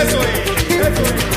Resolvi, resolvi.